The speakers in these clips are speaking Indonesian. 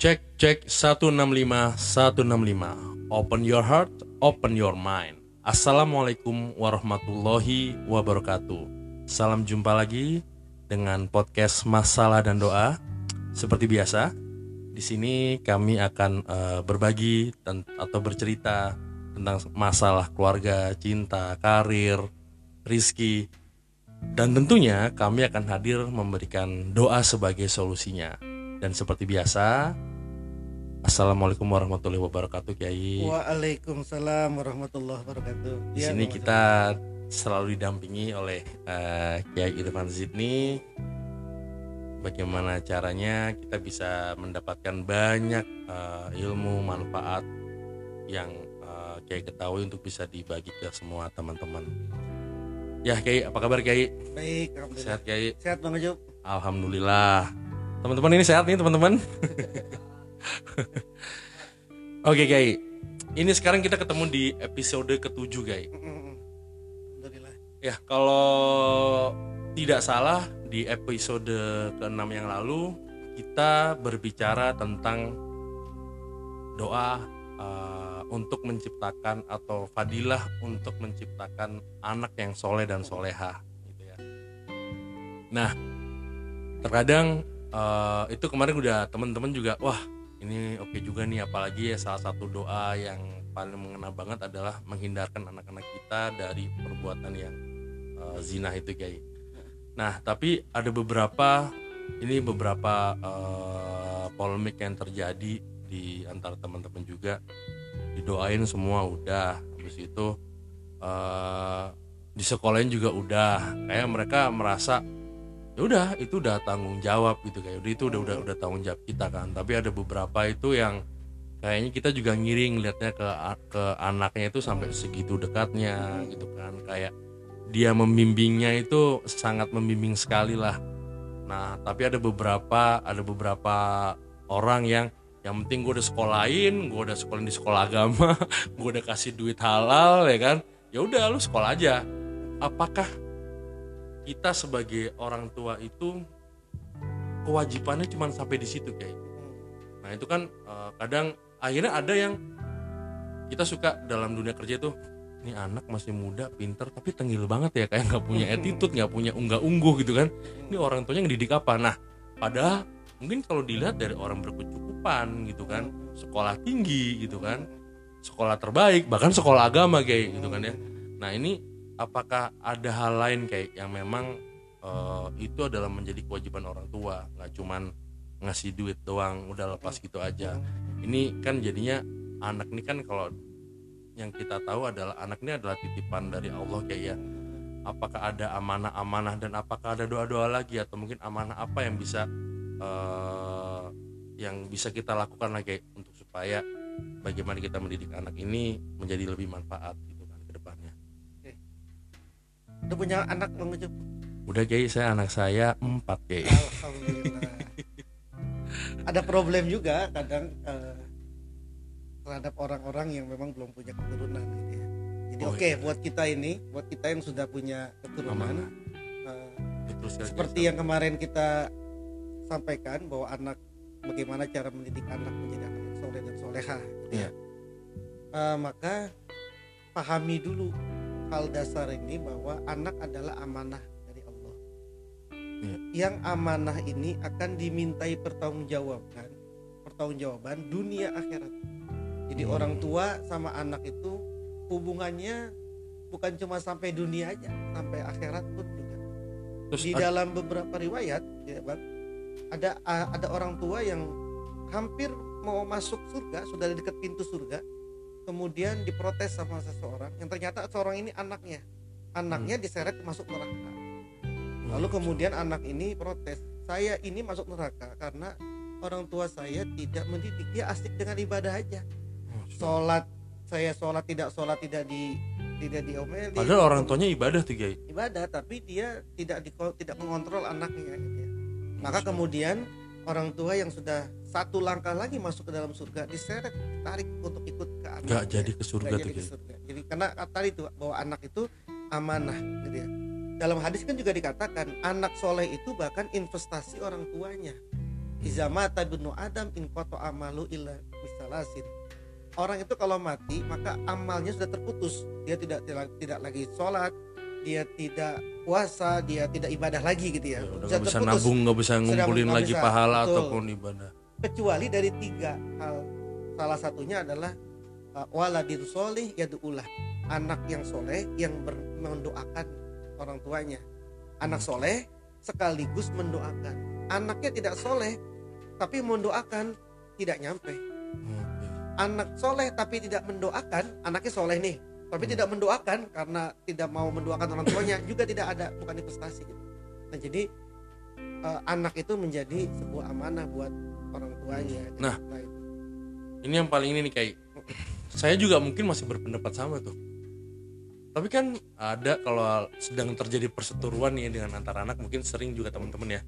Cek cek 165 165. Open your heart, open your mind. Assalamualaikum warahmatullahi wabarakatuh. Salam jumpa lagi dengan podcast Masalah dan Doa. Seperti biasa, di sini kami akan eh, berbagi atau bercerita tentang masalah keluarga, cinta, karir, rizki, dan tentunya kami akan hadir memberikan doa sebagai solusinya. Dan seperti biasa, Assalamualaikum warahmatullahi wabarakatuh Kiai. Waalaikumsalam warahmatullahi wabarakatuh. Di Ya, sini kita selalu didampingi oleh eh, Kiai Irfan Zidni. Bagaimana caranya kita bisa mendapatkan banyak eh, ilmu manfaat yang eh, Kiai ketahui untuk bisa dibagi ke semua teman-teman. Ya Kiai, apa kabar Kiai? Baik, alhamdulillah. Sehat Kiai? Sehat Bang Ujub. Alhamdulillah. Teman-teman ini sehat nih teman-teman. Oke Kiai, ini sekarang kita ketemu di episode ketujuh. Alhamdulillah. Ya kalau tidak salah di episode ke-6 yang lalu kita berbicara tentang doa eh, untuk menciptakan atau fadilah untuk menciptakan anak yang soleh dan soleha gitu ya. Nah terkadang eh, itu kemarin udah teman-teman juga wah ini oke juga nih apalagi ya salah satu doa yang paling mengena banget adalah menghindarkan anak-anak kita dari perbuatan yang eh, zina itu kayak nah tapi ada beberapa ini beberapa eh, polemik yang terjadi di antara teman-teman juga. Didoain semua udah habis itu eh, di sekolahin juga udah. Kayak mereka merasa ya udah itu udah tanggung jawab gitu kayak udah itu udah udah udah tanggung jawab kita kan. Tapi ada beberapa itu yang kayaknya kita juga ngiring liatnya ke ke anaknya itu sampai segitu dekatnya gitu kan. Kayak dia membimbingnya itu sangat membimbing sekali lah. Nah tapi ada beberapa ada beberapa orang yang yang penting gue udah sekolahin gue udah sekolahin di sekolah agama gue udah kasih duit halal ya kan? Ya udah lu sekolah aja. Apakah kita sebagai orang tua itu kewajibannya cuma sampai di situ kayak. Nah itu kan eh, kadang akhirnya ada yang kita suka dalam dunia kerja tuh ini anak masih muda pinter tapi tengil banget ya kayak nggak punya attitude nggak punya unggah ungguh gitu kan. Ini orang tuanya ngedidik apa? Nah padahal mungkin kalau dilihat dari orang berkecukupan gitu kan sekolah tinggi gitu kan sekolah terbaik bahkan sekolah agama kayak gitu kan ya. Nah ini apakah ada hal lain kayak yang memang eh, itu adalah menjadi kewajiban orang tua? Nggak cuman ngasih duit doang udah lepas gitu aja. Ini kan jadinya anak ini kan kalau yang kita tahu adalah anak ini adalah titipan dari Allah kayak ya. Apakah ada amanah-amanah dan apakah ada doa-doa lagi? Atau mungkin amanah apa yang bisa eh, yang bisa kita lakukan lagi untuk supaya bagaimana kita mendidik anak ini menjadi lebih manfaat Udah punya anak Bang Ujub. udah kayak saya anak saya empat kayak Alhamdulillah. Ada problem juga kadang eh, terhadap orang-orang yang memang belum punya keturunan gitu ya. Jadi Oh, oke iya. buat kita ini, buat kita yang sudah punya keturunan Betul sekali, seperti yang kemarin kita sampaikan bahwa anak bagaimana cara mendidik anak menjadi anak yang soleh dan soleha gitu Iya. ya. Eh, maka pahami dulu hal dasar ini bahwa anak adalah amanah dari Allah Iya. yang amanah ini akan dimintai pertanggungjawaban pertanggungjawaban dunia akhirat jadi Hmm. orang tua sama anak itu hubungannya bukan cuma sampai dunia aja sampai akhirat pun juga Terus di dalam beberapa riwayat ya bang ada ada orang tua yang hampir mau masuk surga sudah di dekat pintu surga kemudian diprotes sama seseorang yang ternyata seorang ini anaknya. Anaknya Hmm. diseret masuk neraka. Lalu kemudian anak ini protes saya ini masuk neraka karena orang tua saya tidak mendidik dia asik dengan ibadah aja. Sholat saya sholat tidak sholat tidak di tidak diomeli padahal orang tuanya ibadah tuh Kiai. Ibadah tapi dia tidak di, tidak mengontrol anaknya gitu ya. maka kemudian orang tua yang sudah satu langkah lagi masuk ke dalam surga diseret tarik untuk ikut anak nggak jadi ke surga Nggak tuh jadi. Ke surga jadi karena tadi itu bahwa anak itu amanah gitu ya. Dalam hadis kan juga dikatakan anak soleh itu bahkan investasi orang tuanya. Izamata binu adam in koto amalu illa misalasin orang itu kalau mati maka amalnya sudah terputus. Dia tidak tidak, tidak lagi sholat dia tidak puasa dia tidak ibadah lagi gitu ya, Ya, udah Sudah nggak bisa terputus. nabung nggak bisa Sudah ngumpulin nggak lagi bisa, pahala betul. ataupun ibadah. Kecuali dari tiga hal. Salah satunya adalah waladin solih yadu'ulah anak yang soleh yang mendoakan orang tuanya. Anak soleh sekaligus mendoakan. Anaknya tidak soleh tapi mendoakan tidak nyampe. Anak soleh tapi tidak mendoakan anaknya soleh nih. Tapi tidak mendoakan karena tidak mau mendoakan orang tuanya juga tidak ada bukan investasi gitu. nah jadi uh, anak itu menjadi sebuah amanah buat orang tuanya. Nah. itu. ini yang paling ini nih kayak saya juga mungkin masih berpendapat sama tuh. Tapi kan ada kalau sedang terjadi perseteruan nih dengan antar anak mungkin sering juga teman-teman ya.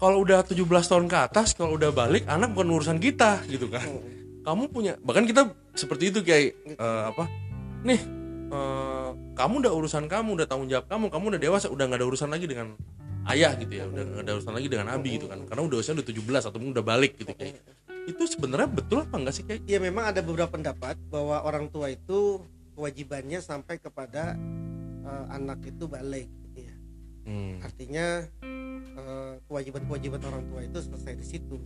Kalau udah 17 tahun ke atas kalau udah balik anak bukan urusan kita gitu kan. Kamu punya bahkan kita seperti itu kayak eh, apa? Nih eh, kamu udah urusan kamu udah tanggung jawab kamu kamu udah dewasa udah nggak ada urusan lagi dengan ayah gitu ya udah nggak ada urusan lagi dengan abi gitu kan. Karena udah usia udah 17 atau udah balik gitu kayak itu sebenarnya betul apa enggak sih kayak ya memang ada beberapa pendapat bahwa orang tua itu kewajibannya sampai kepada uh, anak itu balik gitu ya Hmm. artinya uh, kewajiban-kewajiban orang tua itu selesai di situ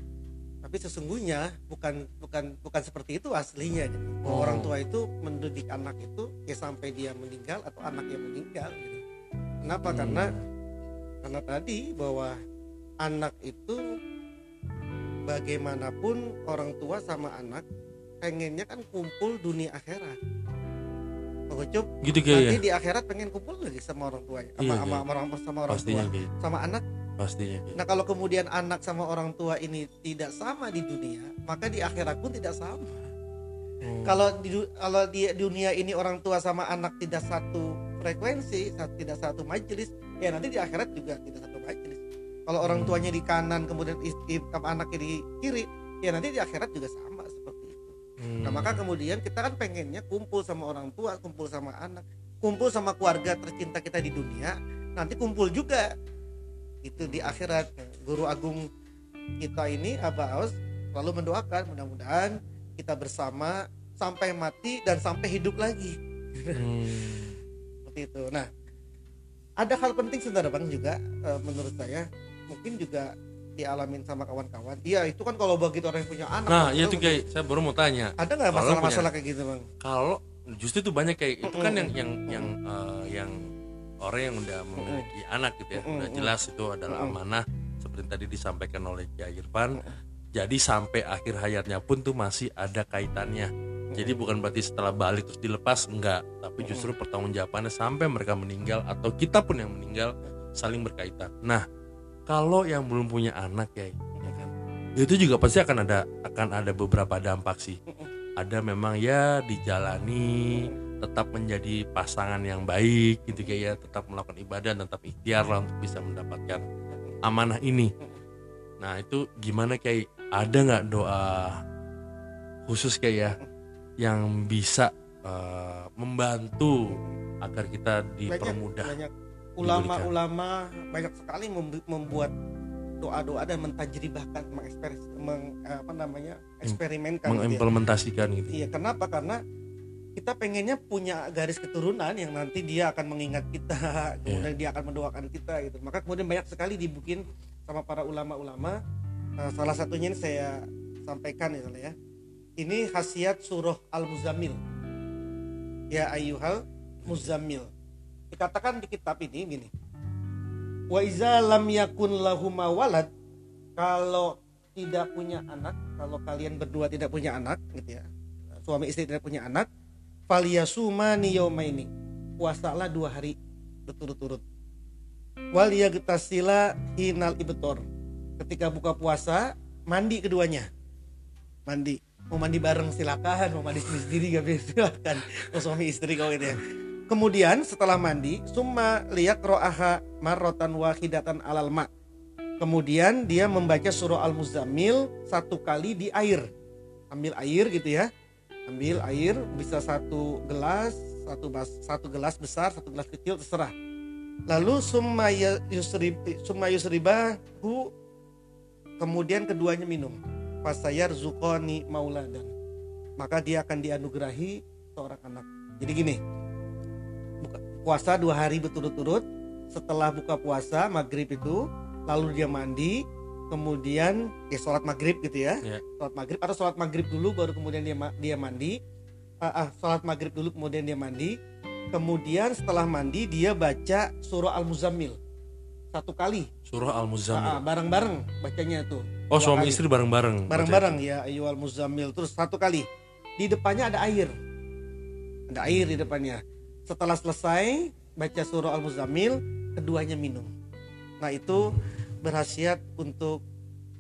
tapi sesungguhnya bukan bukan bukan seperti itu aslinya gitu. Bahwa Oh. orang tua itu mendidik anak itu ya sampai dia meninggal atau anak yang meninggal gitu. kenapa Hmm. karena karena tadi bahwa anak itu bagaimanapun orang tua sama anak pengennya kan kumpul dunia akhirat. Pengucup gitu kayak ya. nanti di akhirat pengen kumpul lagi sama orang tuanya sama, Iya, sama, iya. orang sama orang pastinya tua? Sama anak? Pastinya kayak nah kalau kemudian anak sama orang tua ini tidak sama di dunia maka di akhirat pun tidak sama. Oh. kalau di kalau di dunia ini orang tua sama anak tidak satu frekuensi tidak satu majelis ya nanti di akhirat juga tidak satu majelis kalau orang tuanya di kanan kemudian istri anaknya di kiri ya nanti di akhirat juga sama seperti itu Hmm. Nah maka kemudian kita kan pengennya kumpul sama orang tua, kumpul sama anak, kumpul sama keluarga tercinta kita di dunia, nanti kumpul juga itu di akhirat. Guru Agung kita ini Abah Aus selalu mendoakan mudah-mudahan kita bersama sampai mati dan sampai hidup lagi Hmm. seperti itu. Nah ada hal penting sebenarnya bang juga eh, menurut saya mungkin juga dialamin sama kawan-kawan. Iya itu kan kalau begitu orang yang punya anak. nah iya itu tuh kayak saya baru mau tanya. Ada nggak masalah-masalah kayak gitu bang? kalau justru itu banyak kayak itu kan yang yang yang eh, yang orang yang udah memiliki anak gitu ya. Udah jelas itu adalah amanah seperti tadi disampaikan oleh Kiai Irfan. Jadi sampai akhir hayatnya pun tuh masih ada kaitannya. Jadi bukan berarti setelah balik terus dilepas enggak. Tapi justru pertanggungjawabannya sampai mereka meninggal atau kita pun yang meninggal saling berkaitan. Nah kalau yang belum punya anak ya, ya kan? Itu juga pasti akan ada akan ada beberapa dampak sih. Ada memang ya dijalani tetap menjadi pasangan yang baik gitu kayak ya tetap melakukan ibadah dan tetap ikhtiar lah untuk bisa mendapatkan amanah ini. Nah itu gimana kayak ada nggak doa khusus kayak ya yang bisa eh, membantu agar kita dipermudah? banyak ulama-ulama banyak sekali membu- membuat doa-doa dan mentajribahkan mengekspres meng, apa namanya eksperimenkan gitu ya. mengimplementasikan gitu. Iya kenapa? Karena kita pengennya punya garis keturunan yang nanti dia akan mengingat kita kemudian dia akan mendoakan kita gitu. Maka kemudian banyak sekali dibikin sama para ulama-ulama. Eh, salah satunya ini saya sampaikan ya ya. Ini khasiat surah al-muzammil. Ya ayyuhal muzammil dikatakan di kitab ini gini. Wa iza lam yakun lahuma walad kalau tidak punya anak kalau kalian berdua tidak punya anak gitu ya suami istri tidak punya anak falyasumani yaumaini puasalah dua hari berturut-turut. Wal yagtasila hinal ibtor ketika buka puasa mandi keduanya. Mandi. Mau mandi bareng silakan mau mandi sendiri gak bisa silakan. Mau suami istri kau gitu ya kemudian setelah mandi summa liyak ro'aha marrotan wahidatan alal ma. Kemudian dia membaca surah al muzammil satu kali di air. Ambil air gitu ya. Ambil air bisa satu gelas satu bas, satu gelas besar satu gelas kecil terserah. Lalu summa ya- yusrib summa yusribahu kemudian keduanya minum. Fasayar zukoni mauladan. Maka dia akan dianugerahi seorang anak. Jadi gini puasa dua hari berturut-turut. Setelah buka puasa maghrib itu lalu dia mandi kemudian ya sholat maghrib gitu ya. Ya. sholat maghrib atau sholat maghrib dulu baru kemudian dia dia mandi. Ah, ah, sholat maghrib dulu kemudian dia mandi. Kemudian setelah mandi dia baca surah al muzammil satu kali. Surah Ah, ah, Al-Muzammil. bareng-bareng bacanya tuh. Oh, suami kali. istri bareng-bareng. bareng-bareng ya ayu al muzammil. Terus satu kali. Di depannya ada air. Ada air di depannya setelah selesai baca surah al muzammil keduanya minum nah itu berhasiat untuk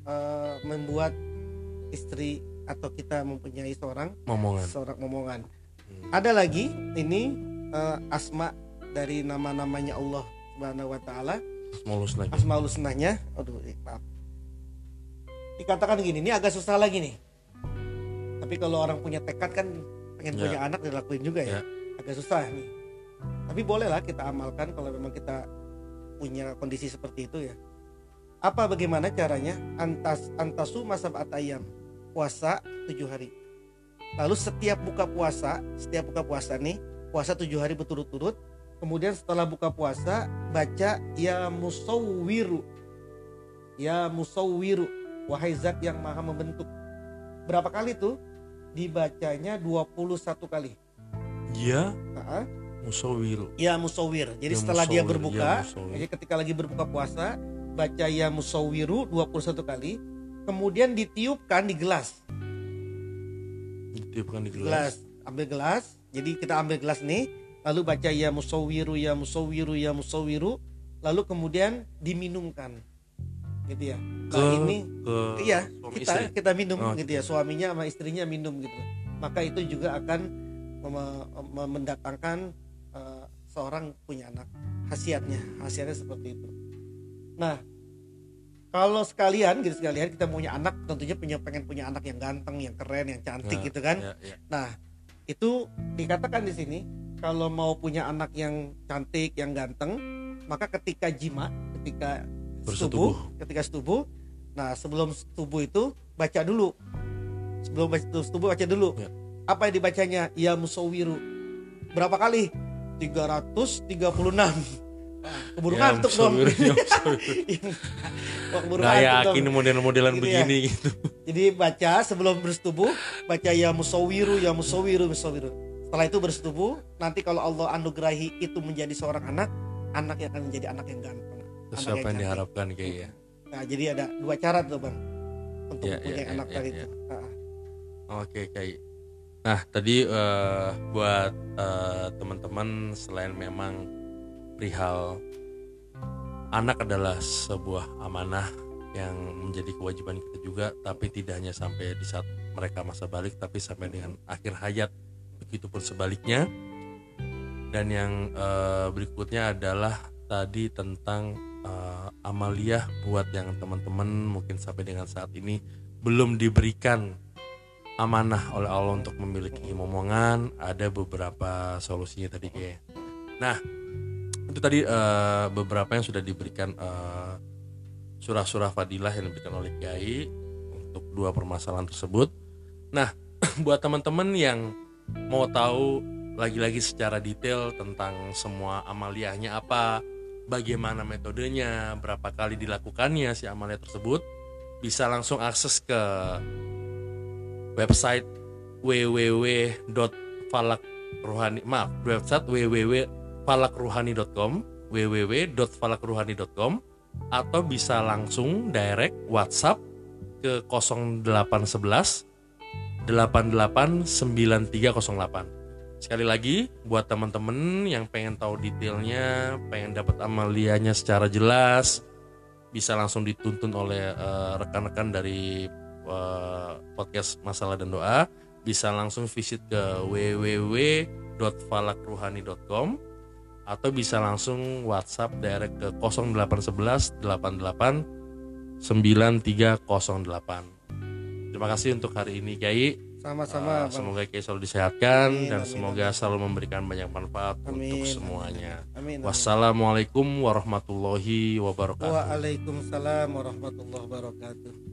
eh, membuat istri atau kita mempunyai seorang Momongan. seorang momongan Hmm. ada lagi ini eh, asma dari nama-namanya Allah Subhanahu wa taala. Asmaul Husnanya aduh maaf dikatakan gini ini agak susah lagi nih tapi kalau orang punya tekad kan pengen Ya. punya anak dilakuin juga ya Ya. Agak susah nih. Tapi bolehlah kita amalkan kalau memang kita punya kondisi seperti itu ya. Apa bagaimana caranya? Antas antasu masa ayam. Puasa tujuh hari. Lalu setiap buka puasa setiap buka puasa nih puasa tujuh hari berturut-turut. Kemudian setelah buka puasa baca ya musawwiru. Ya musawwiru. Wahai zat yang maha membentuk. Berapa kali tuh? Dibacanya 21 kali Ya, Nah, musawir. ya musawwir. Jadi Ya setelah dia musawwir, berbuka ya jadi ketika lagi berbuka puasa baca ya musawwiru 21 kali kemudian ditiupkan di gelas. Ditiupkan di gelas. Gelas. ambil gelas. Jadi kita ambil gelas nih lalu baca ya musawwiru ya musawwiru ya musawwiru lalu kemudian diminumkan. Gitu ya. Ke, nah ini ke iya kita istri. kita minum Oh, gitu ya. Suaminya sama istrinya minum gitu. Maka itu juga akan mendatangkan eh, seorang punya anak khasiatnya khasiatnya seperti itu nah kalau sekalian gitu sekalian kita punya anak tentunya punya pengen punya anak yang ganteng yang keren yang cantik Nah, gitu kan Ya, ya. Nah, itu dikatakan di sini kalau mau punya anak yang cantik, yang ganteng, maka ketika jima, ketika Bersetubuh. setubuh, ketika setubuh, nah sebelum setubuh itu baca dulu. Sebelum baca setubuh baca dulu. Ya. Apa yang dibacanya? Ya musawiru. Berapa kali? 336. Wah, Keburu Ya, ngantuk dong. ya, keburu dong. yakin model-modelan Gitu ya. begini gitu. Jadi baca sebelum bersetubuh baca ya musawiru ya musawiru musawiru. Setelah itu bersetubuh, nanti kalau Allah anugerahi itu menjadi seorang anak, anak yang akan menjadi anak yang ganteng. Terus Anak apa yang cantik. diharapkan kayak ya. Nah, jadi ada dua cara tuh, Bang. Untuk Ya, punya ya, anak ya, tadi ya, itu. Oke, kayak. Nah, tadi eh, buat eh, teman-teman selain memang perihal anak adalah sebuah amanah yang menjadi kewajiban kita juga, tapi tidak hanya sampai di saat mereka masa balik, tapi sampai dengan akhir hayat. Begitupun sebaliknya. Dan yang eh, berikutnya adalah tadi tentang eh, amaliyah buat yang teman-teman mungkin sampai dengan saat ini belum diberikan amanah oleh Allah untuk memiliki momongan ada beberapa solusinya tadi kayak nah itu tadi eh, beberapa yang sudah diberikan eh, surah-surah fadilah yang diberikan oleh Kiai untuk dua permasalahan tersebut. Nah buat teman-teman yang mau tahu lagi-lagi secara detail tentang semua amaliyahnya apa bagaimana metodenya berapa kali dilakukannya si amaliyah tersebut bisa langsung akses ke website www.falakruhani maaf website www.falakruhani.com www.falakruhani.com atau bisa langsung direct WhatsApp ke 0811 889308 sekali lagi buat teman-teman yang pengen tahu detailnya pengen dapat amaliyahnya secara jelas bisa langsung dituntun oleh eh, rekan-rekan dari eh, podcast masalah dan doa bisa langsung visit ke www.falakruhani.com atau bisa langsung WhatsApp direct ke 0811 88 9308. Terima kasih untuk hari ini Kiai. Sama-sama, Uh, semoga Kiai selalu disehatkan Amin, dan amin, semoga selalu memberikan banyak manfaat Amin, untuk semuanya. Amin. amin. Wassalamualaikum warahmatullahi wabarakatuh. Waalaikumsalam warahmatullahi wabarakatuh.